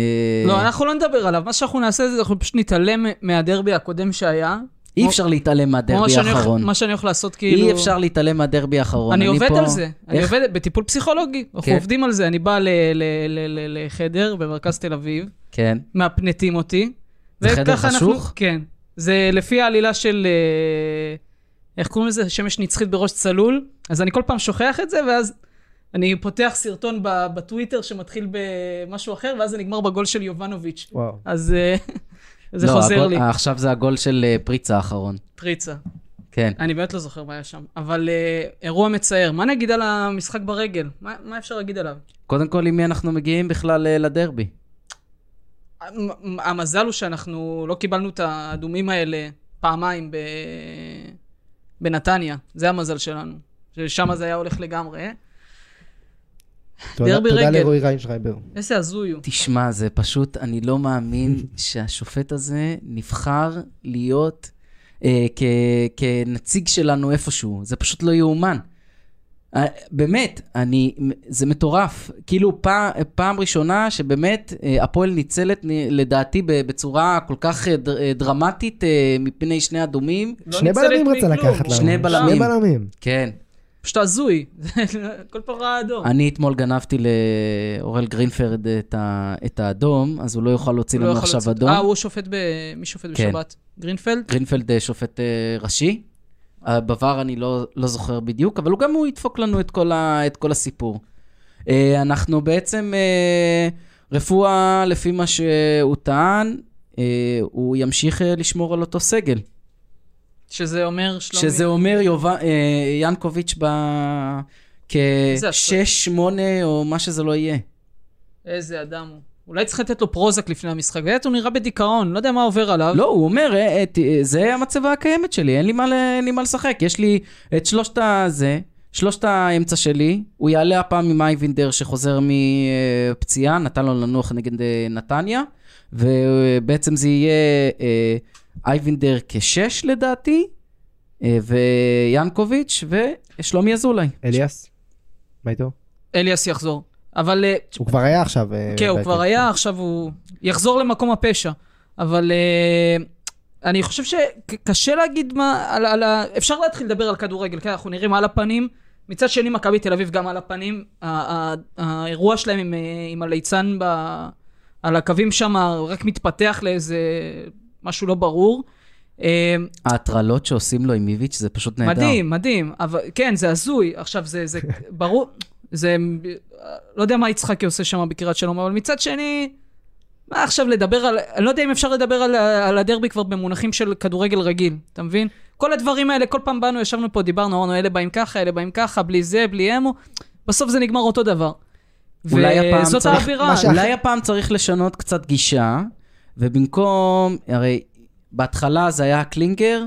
לא, אנחנו לא נדבר עליו. מה שאנחנו נעשה זה אנחנו פשוט נתעלם מהדרבי הקודם שהיה. אי אפשר להתעלם מהדרבי מה שאני הולך- האחרון. מה שאני הולך לעשות כאילו... אי אפשר להתעלם מהדרבי האחרון. אני עובד על זה, אני? עובד בטיפול פסיכולוגי, אנחנו כן. עובדים על זה, אני בא לחדר במרכז תל אביב, כן. מפנטים אותי. זה חדר חשוך? כן. זה לפי העלילה של, אה, איך קוראים לזה? שמש נצחית בראש צלול. אז אני כל פעם שוכח את זה, ואז אני פותח סרטון בטוויטר שמתחיל במשהו אחר, ואז זה נגמר בגול של יובנוביץ'. וואו. אז אה, זה לא, חוזר הגול- לי, עכשיו זה הגול של אה, פריצה האחרון. פריצה. כן. אני באמת לא זוכר מה היה שם. אבל אה, אירוע מצער. מה נגיד על המשחק ברגל? מה, מה אפשר להגיד עליו? קודם כל, עם מי אנחנו מגיעים בכלל אה, לדרבי? המ- המזל הוא שאנחנו לא קיבלנו את האדומים האלה פעמיים ב... בנתניה. זה המזל שלנו. ששם זה היה הולך לגמרי. תודה דרבי תודה רגל. לרועי ריינשרייבר. איזה הזוי הוא. תשמע, זה פשוט, אני לא מאמין שהשופט הזה נבחר להיות אה, כ, כנציג שלנו איפשהו. זה פשוט לא יאומן. אה, באמת, אני, זה מטורף. כאילו, פעם, פעם ראשונה שבאמת אה, הפועל ניצלת, נ- לדעתי, בצורה כל כך אה, דר, אה, דרמטית אה, מפני שני אדומים. לא שני בלמים רצה. לקחת לנו. שני בלמים. שני בלמים. כן. פשוט הזוי. כל ראה אדום. אני אתמול גנבתי לאורל גרינפרד את, ה, את האדום, אז הוא לא יוכל להוציא לא לנו יכול עכשיו לצאת. אדום. אה, הוא שופט ב... מי שופט כן. בשבת? גרינפלד? גרינפלד אה, שופט אה, ראשי. אה, ב VAR אני לא, לא זוכר בדיוק, אבל הוא גם הוא ידפוק לנו את כל, ה, את כל הסיפור. אה, אנחנו בעצם, אה, רפואה, לפי מה שהוא טען, אה, הוא ימשיך אה, לשמור על אותו סגל. שזה אומר שלומי... שזה אומר יוב... אה, ינקוביץ' ב... כשש, שמונה, או מה שזה לא יהיה. איזה אדם הוא. אולי צריך לתת לו פרוזק לפני המשחק. באמת הוא נראה בדיכאון, לא יודע מה עובר עליו. לא, הוא אומר, אה, אה, זה המצבה הקיימת שלי, אין לי מה אין לי מה לשחק. יש לי את שלושת הזה, שלושת האמצע שלי, הוא יעלה הפעם עם אייבינדר שחוזר מפציעה, נתן לו לנוח נגד נתניה, ובעצם זה יהיה אייבינדר כשש לדעתי, אה, ויאנקוביץ' ושלומי אזולאי. אליאס? מה איתו? אליאס יחזור. אבל אה, הוא כבר היה עכשיו. אה, כן, הוא. כבר היה, עכשיו הוא יחזור למקום הפשע. אבל אני חושב שקשה להגיד מה, על, על ה... אפשר להתחיל לדבר על כדורגל, כן, אנחנו נראים על הפנים. מצד שני, מכבי תל אביב גם על הפנים. האירוע שלהם עם, עם הליצן ב, על הקווים שם רק מתפתח לאיזה משהו לא ברור. אה, ההטרלות שעושים לו עם איביץ' זה פשוט נהדר. מדהים, מדהים. אבל כן, זה הזוי. עכשיו, זה, זה ברור, זה... לא יודע מה יצחקי עושה שם בקריית שלום, אבל מצד שני, מה עכשיו לדבר על... אני לא יודע אם אפשר לדבר על, על הדרבי כבר במונחים של כדורגל רגיל, אתה מבין? כל הדברים האלה, כל פעם באנו, ישבנו פה, דיברנו, אמרנו, אלה באים ככה, אלה באים ככה, בלי זה, בלי אמו. בסוף זה נגמר אותו דבר. אולי הפעם צריך- האווירה. אולי הפעם צריך לשנות קצת גישה, ובמקום, הרי בהתחלה זה היה קלינגר,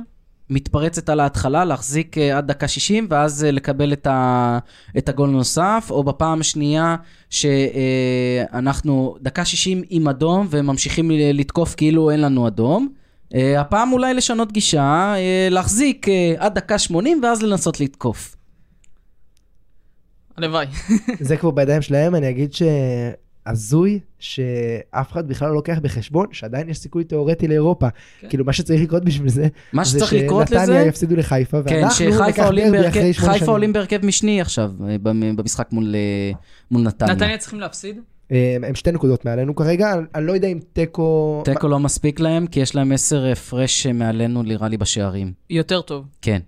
מתפרצת על ההתחלה, להחזיק אה, עד דקה 60, ואז אה, לקבל את, ה, את הגול הנוסף, או בפעם השנייה שאנחנו דקה 60 עם אדום, וממשיכים לתקוף כאילו אין לנו אדום. אה, הפעם אולי לשנות גישה, אה, להחזיק אה, עד דקה 80, ואז לנסות לתקוף. הלוואי. זה כבר בידיים שלהם, אני אגיד שהזוי שאף אחד בכלל לא לוקח בחשבון שעדיין יש סיכוי תיאורטי לאירופה. כן. כאילו מה שצריך לקרות בשביל זה, מה זה שצריך לקרות שנתניה לזה... יפסידו לחיפה, כן, ואנחנו ניקח דרבי אחרי שמונה חיפה שנים. עולים בהרכב משני עכשיו, אה, במ- במשחק מול, אה, מול נתניה. נתניה צריכים להפסיד? אה, הם שתי נקודות מעלינו כרגע, אני- אני לא יודע אם תיקו... תיקו לא מספיק להם, כי יש להם עשר הפרש מעלינו, נראה לי, בשערים. יותר טוב. כן,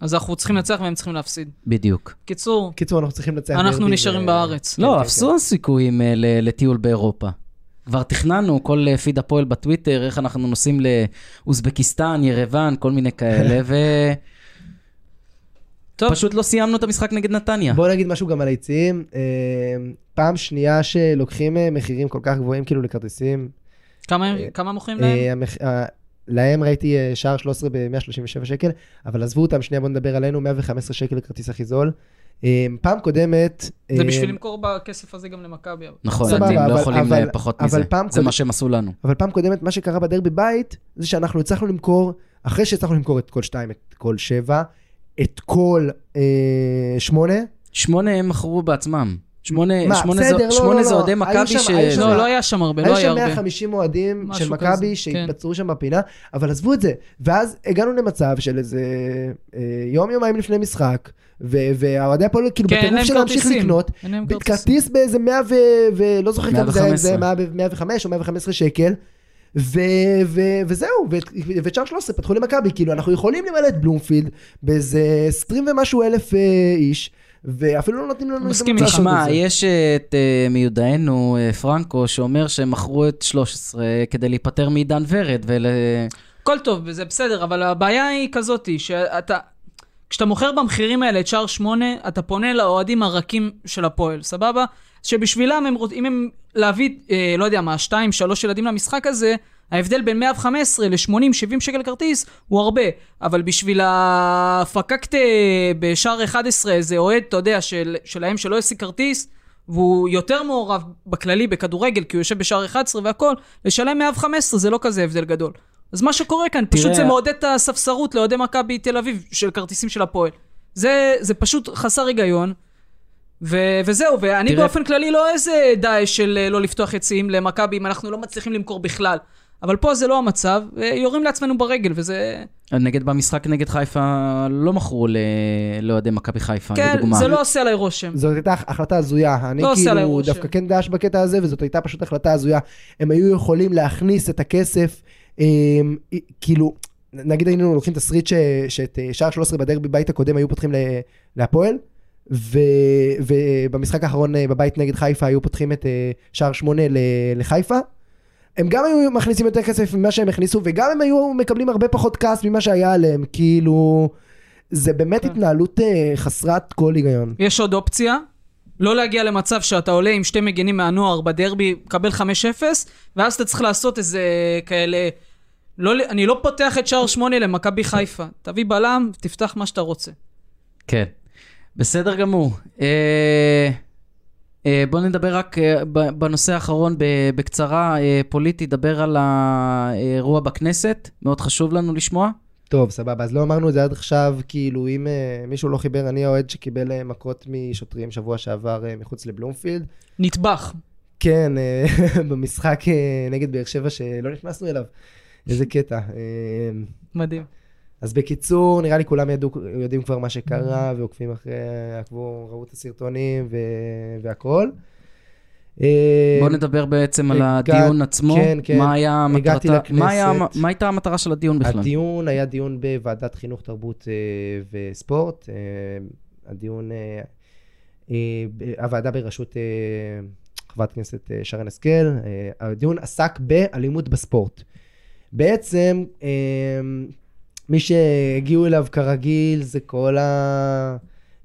אז אנחנו צריכים לנצח והם צריכים להפסיד. בדיוק. קיצור, קיצור, אנחנו צריכים לנצח אנחנו נשארים ו- בארץ. כן, לא, כן, אפסו הסיכויים אה, ל- לטיול באירופה. כבר תכננו, כל אה, פיד הפועל בטוויטר, איך אנחנו נוסעים לאוזבקיסטן, ירוון, כל מיני כאלה, טוב, ופשוט לא סיימנו את המשחק נגד נתניה. בוא נגיד משהו גם על היציעים. אה, פעם שנייה שלוקחים אה, מחירים כל כך גבוהים כאילו לכרטיסים. כמה- אה, כמה מוכרים להם? אה, המח- אה, להם ראיתי אה, שער 13 ב-137 שקל, אבל עזבו אותם, שנייה בוא נדבר עלינו, 115 שקל לכרטיס הכי זול. אה, פעם קודמת... זה אה, בשביל למכור בכסף הזה גם למכבי. נכון, סבבה, הם לא אבל- יכולים אבל- אה, פחות אבל מזה. זה מה שהם עשו לנו. אבל פעם קודמת, מה שקרה בדרבי בית, זה שאנחנו הצלחנו למכור, אחרי שהצלחנו למכור את כל 2, את כל 7, את כל 8, שמונה הם מכרו בעצמם. שמונה, מה, שמונה, בסדר, זה, לא, שמונה לא, זה לא. אוהדי היו מכבי שם- ש... היו שם- לא, לא היה שם הרבה, לא היו היה שם הרבה. 150 אוהדים של מכבי כן. שהתבצרו שם בפינה, אבל עזבו את זה. ואז הגענו למצב של איזה אה, יום, יומיים לפני משחק, ו- והאוהדי הפועל כאילו כן, בטירוף של להמשיך. לקנות. כרטיס באיזה 100 ו... ולא זוכר כמה זה היה, זה 115. 100 ו- 105 או 115 שקל. ו- ו- וזהו, ואת- ואת שער 13 פתחו למכבי, כאילו אנחנו יכולים למלא את בלומפילד באיזה 20 ומשהו אלף אה, איש, ואפילו לא נותנים לנו מסכים הזדמנות איתך. לעשות תשמע, את זה. יש את אה, מיודענו אה, פרנקו שאומר שהם מכרו את 13 כדי להיפטר מעידן ורד ול... הכל טוב, וזה בסדר, אבל הבעיה היא כזאת, שאתה... כשאתה מוכר במחירים האלה את שער 8, אתה פונה לאוהדים הרכים של הפועל, סבבה? שבשבילם, הם, אם הם להביא, אה, לא יודע מה, 2, 3 ילדים למשחק הזה, ההבדל בין 115 ל-80, 70 שקל כרטיס הוא הרבה. אבל בשביל הפקקט בשער 11, איזה אוהד, אתה יודע, של, שלהם שלא השיג כרטיס, והוא יותר מעורב בכללי בכדורגל, כי הוא יושב בשער 11 והכל, לשלם 115 זה לא כזה הבדל גדול. אז מה שקורה כאן, פשוט תראה- זה מעודד את הספסרות לאוהדי מכבי תל אביב של כרטיסים של הפועל. זה, זה פשוט חסר היגיון. ו- וזהו, ואני תראה- באופן כללי לא איזה דאעש של לא לפתוח יציאים למכבי אם אנחנו לא מצליחים למכור בכלל. אבל פה זה לא המצב, ויורים לעצמנו ברגל, וזה... נגד במשחק נגד חיפה לא מכרו לאוהדי מכבי חיפה, כן, לדוגמה. זה לא עושה עליי רושם. זאת הייתה החלטה הזויה. אני לא עושה עליי כאילו. דווקא כן דש בקטע הזה, וזאת הייתה פשוט החלטה הזויה. הם היו יכולים להכניס את הכסף, הם, כאילו, נגיד היינו לוקחים תסריט ש- שאת אה, שער 13 בדרבי בית הקודם היו פותחים להפועל, ו- ובמשחק האחרון אה, בבית נגד חיפה היו פותחים את אה, שער 8 ל- לחיפה. הם גם היו מכניסים יותר כסף ממה שהם הכניסו, וגם הם היו מקבלים הרבה פחות כעס ממה שהיה עליהם, כאילו... זה באמת כן. התנהלות אה, חסרת כל היגיון. יש עוד אופציה, לא להגיע למצב שאתה עולה עם שתי מגנים מהנוער בדרבי, מקבל 5-0, ואז אתה צריך לעשות איזה כאלה... לא, אני לא פותח את שער 8 למכבי חיפה. תביא בלם, תפתח מה שאתה רוצה. כן. בסדר גמור. אה, אה, בואו נדבר רק אה, בנושא האחרון בקצרה, אה, פוליטי, דבר על האירוע בכנסת, מאוד חשוב לנו לשמוע. טוב, סבבה, אז לא אמרנו את זה עד עכשיו, כאילו, אם אה, מישהו לא חיבר, אני האוהד שקיבל אה, מכות משוטרים שבוע שעבר אה, מחוץ לבלומפילד. נטבח. כן, אה, במשחק אה, נגד באר שבע שלא נכנסנו אליו. איזה קטע. אה, מדהים. אז בקיצור, נראה לי כולם ידעו, יודעים כבר מה שקרה, ועוקבים אחרי, עקבו, ראו את הסרטונים ו... והכל. אה, בואו נדבר בעצם על הדיון עצמו. כן, כן. מה היה הגעתי מטרתה, מה, היה. מה הייתה המטרה של הדיון בכלל? הדיון היה דיון בוועדת חינוך, תרבות אה, וספורט. אה, הדיון, הוועדה בראשות חברת הכנסת שרן השכל, הדיון עסק באלימות בספורט. בעצם, מי שהגיעו אליו כרגיל זה כל ה...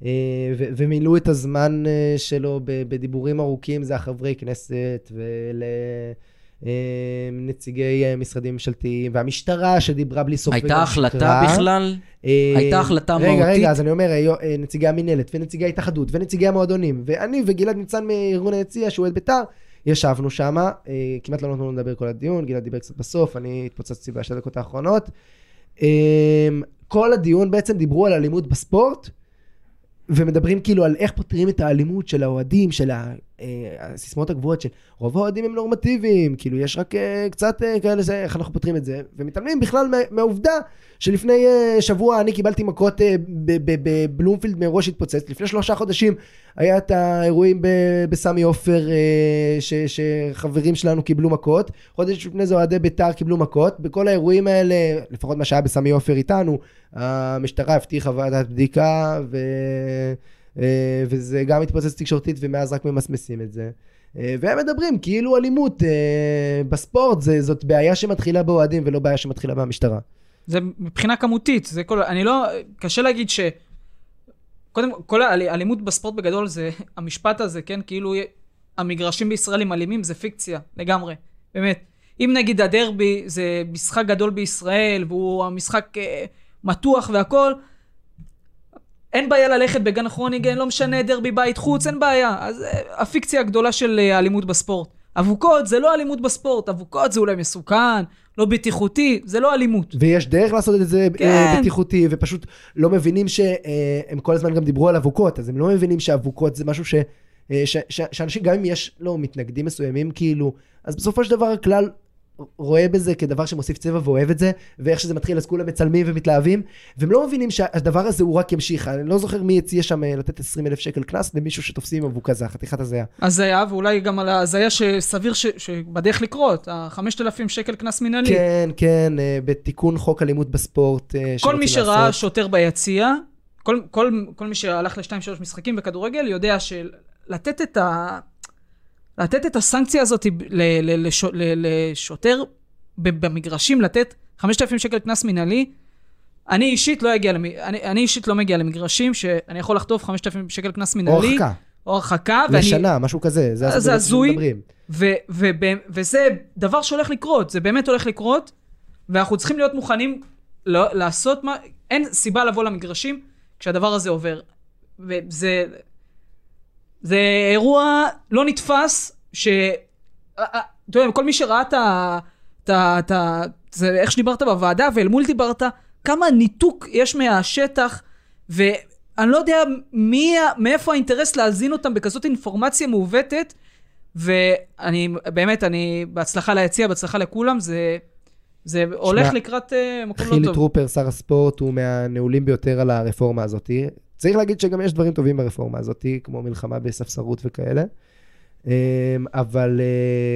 אה, ו- ומילאו את הזמן אה, שלו בדיבורים ארוכים, זה החברי כנסת ולנציגי משרדים ממשלתיים, והמשטרה שדיברה בלי סוף הייתה החלטה שיקרה. בכלל? אה, הייתה החלטה רגע, מהותית? רגע, אז אני אומר, אה, אה, נציגי המינהלת, ונציגי ההתאחדות, ונציגי המועדונים, ואני וגלעד ניצן מארגון היציע, שהוא אוהד בית"ר, ישבנו שם, כמעט לא נתנו לנו לדבר כל הדיון, גלעד דיבר קצת בסוף, אני התפוצצתי בשתי דקות האחרונות. אה, כל הדיון בעצם דיברו על אלימות בספורט, ומדברים כאילו על איך פותרים את האלימות של האוהדים, של ה- הסיסמאות הגבוהות של רוב האוהדים הם נורמטיביים, כאילו יש רק אה, קצת אה, כאלה, זה, איך אנחנו פותרים את זה, ומתעלמים בכלל מה- מהעובדה שלפני אה, שבוע אני קיבלתי מכות בבלומפילד מאירוע שהתפוצץ, לפני שלושה חודשים היה את האירועים בסמי עופר שחברים שלנו קיבלו מכות, חודש לפני זה אוהדי בית"ר קיבלו מכות, בכל האירועים האלה, לפחות מה שהיה בסמי עופר איתנו, המשטרה הבטיחה ועדת בדיקה ו... אה, וזה גם התפוצץ תקשורתית ומאז רק ממסמסים את זה. אה, והם מדברים כאילו אלימות אה, בספורט זה, זאת בעיה שמתחילה באוהדים ולא בעיה שמתחילה מהמשטרה. זה מבחינה כמותית, זה כל... אני לא... קשה להגיד ש... קודם, כל האלימות בספורט בגדול זה המשפט הזה, כן? כאילו המגרשים בישראל הם אלימים, זה פיקציה, לגמרי. באמת. אם נגיד הדרבי זה משחק גדול בישראל, והוא המשחק אה, מתוח והכל, אין בעיה ללכת בגן כרוניגן, לא משנה דרבי בית חוץ, אין בעיה. אז אה, הפיקציה הגדולה של אה, האלימות בספורט. אבוקות זה לא אלימות בספורט, אבוקות זה אולי מסוכן, לא בטיחותי, זה לא אלימות. ויש דרך לעשות את זה כן. כן. בטיחותי, ופשוט לא מבינים שהם כל הזמן גם דיברו על אבוקות, אז הם לא מבינים שאבוקות זה משהו ש... אה, ש, ש, שאנשים, גם אם יש לו מתנגדים מסוימים, כאילו, אז בסופו של דבר הכלל רואה בזה כדבר שמוסיף צבע ואוהב את זה, ואיך שזה מתחיל אז כולם מצלמים ומתלהבים, והם לא מבינים שהדבר הזה הוא רק ימשיך. אני לא זוכר מי הציע שם אה, לתת 20 אלף שקל קנס למישהו שתופסים עם אבוקה, זה חתיכת הזיה. הזיה, ואולי גם על ההזיה שסביר ש... שבדרך לקרות, ה-5,000 שקל קנס מינהלי. כן, כן, אה, בתיקון חוק אלימות בספורט. אה, כל מי שראה לעשות. שוטר ביציע, כל, כל, כל מי שהלך לשתיים שלוש משחקים בכדורגל, יודע שלתת את ה... לתת את הסנקציה הזאת לשוטר במגרשים, לתת 5,000 שקל קנס מינהלי, אני אישית לא אגיע, למ... אני, אני אישית לא מגיע למגרשים שאני יכול לחטוף 5,000 שקל קנס או מינהלי. הרחקה, או הרחקה. ואני- לשנה, משהו כזה. זה זה הזוי. ו- ו- ב- וזה דבר שהולך לקרות, זה באמת הולך לקרות, ואנחנו צריכים להיות מוכנים לא, לעשות מה, אין סיבה לבוא למגרשים כשהדבר הזה עובר. וזה זה אירוע לא נתפס, ש... אה, אה, אתה יודע, כל מי שראה את ה... את ה... את ה... זה איך שדיברת בוועדה ואל מול דיברת, כמה ניתוק יש מהשטח, ואני לא יודע מי, מאיפה האינטרס להזין אותם בכזאת אינפורמציה מעוותת, ואני, באמת, אני, בהצלחה ליציע, בהצלחה לכולם, זה, זה הולך לקראת אה, מקום לא חילי טוב. טרופר, שר הספורט, הוא מהנעולים ביותר על הרפורמה הזאת. צריך להגיד שגם יש דברים טובים ברפורמה הזאת, כמו מלחמה בספסרות וכאלה. אמ, אבל,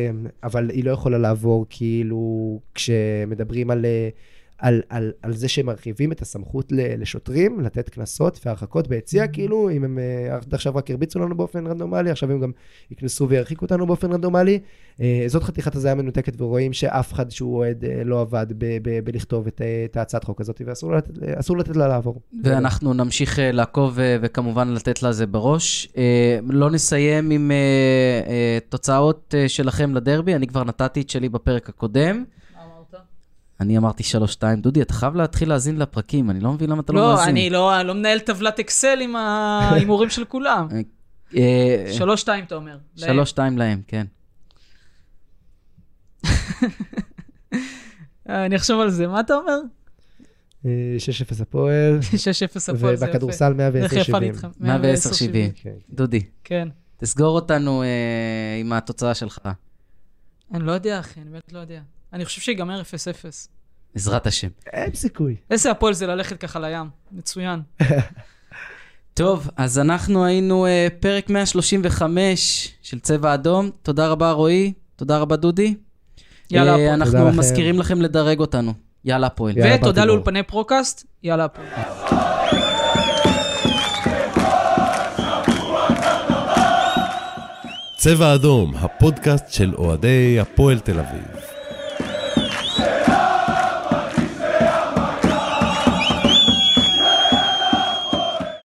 אמ, אבל היא לא יכולה לעבור כאילו כשמדברים על, אה, על, על, על זה שהם מרחיבים את הסמכות ל- לשוטרים, לתת קנסות והרחקות ביציע, כאילו, אם הם אה, עד עכשיו רק הרביצו לנו באופן רנדומלי, עכשיו הם גם יקנסו וירחיקו אותנו באופן רנדומלי. אה, זאת חתיכת הזיה מנותקת, ורואים שאף אחד שהוא אוהד אה, לא עבד ב- ב- בלכתוב את, אה, את ההצעת חוק הזאת, ואסור לתת, לתת לה לעבור. ואנחנו נמשיך אה, לעקוב אה, וכמובן לתת לזה בראש. אה, לא נסיים עם אה, אה, תוצאות אה, שלכם לדרבי, אני כבר נתתי את שלי בפרק הקודם. אני אמרתי 3-2. דודי, אתה חייב להתחיל להאזין לפרקים, אני לא מבין למה אתה לא לא, מאזין. אני לא לא מנהל טבלת אקסל עם ההימורים של כולם. אה, שלוש שתיים, אתה אומר. להם. 3-2 להם, כן. אה, אני אחשוב על זה. מה אתה אומר? אה, 6-0 הפועל, 6-0 הפועל, זה יפה. ובכדורסל איך יפה 110-70. לי איתכם? 110-70. כן. דודי, כן. תסגור אותנו אה, עם התוצאה שלך. אני לא יודע, אחי, אני באמת לא יודע. אני חושב שיגמר 0-0. בעזרת השם. אין סיכוי. איזה הפועל זה ללכת ככה לים. מצוין. טוב, אז אנחנו היינו אה, פרק 135 של צבע אדום. תודה רבה, רועי. תודה רבה, דודי. יאללה, אה, הפועל. אנחנו תודה לכם. מזכירים לכם לדרג אותנו. יאללה, הפועל. ותודה לאולפני פרוקאסט. יאללה, הפועל. צבע אדום, הפודקאסט של אוהדי הפועל תל אביב.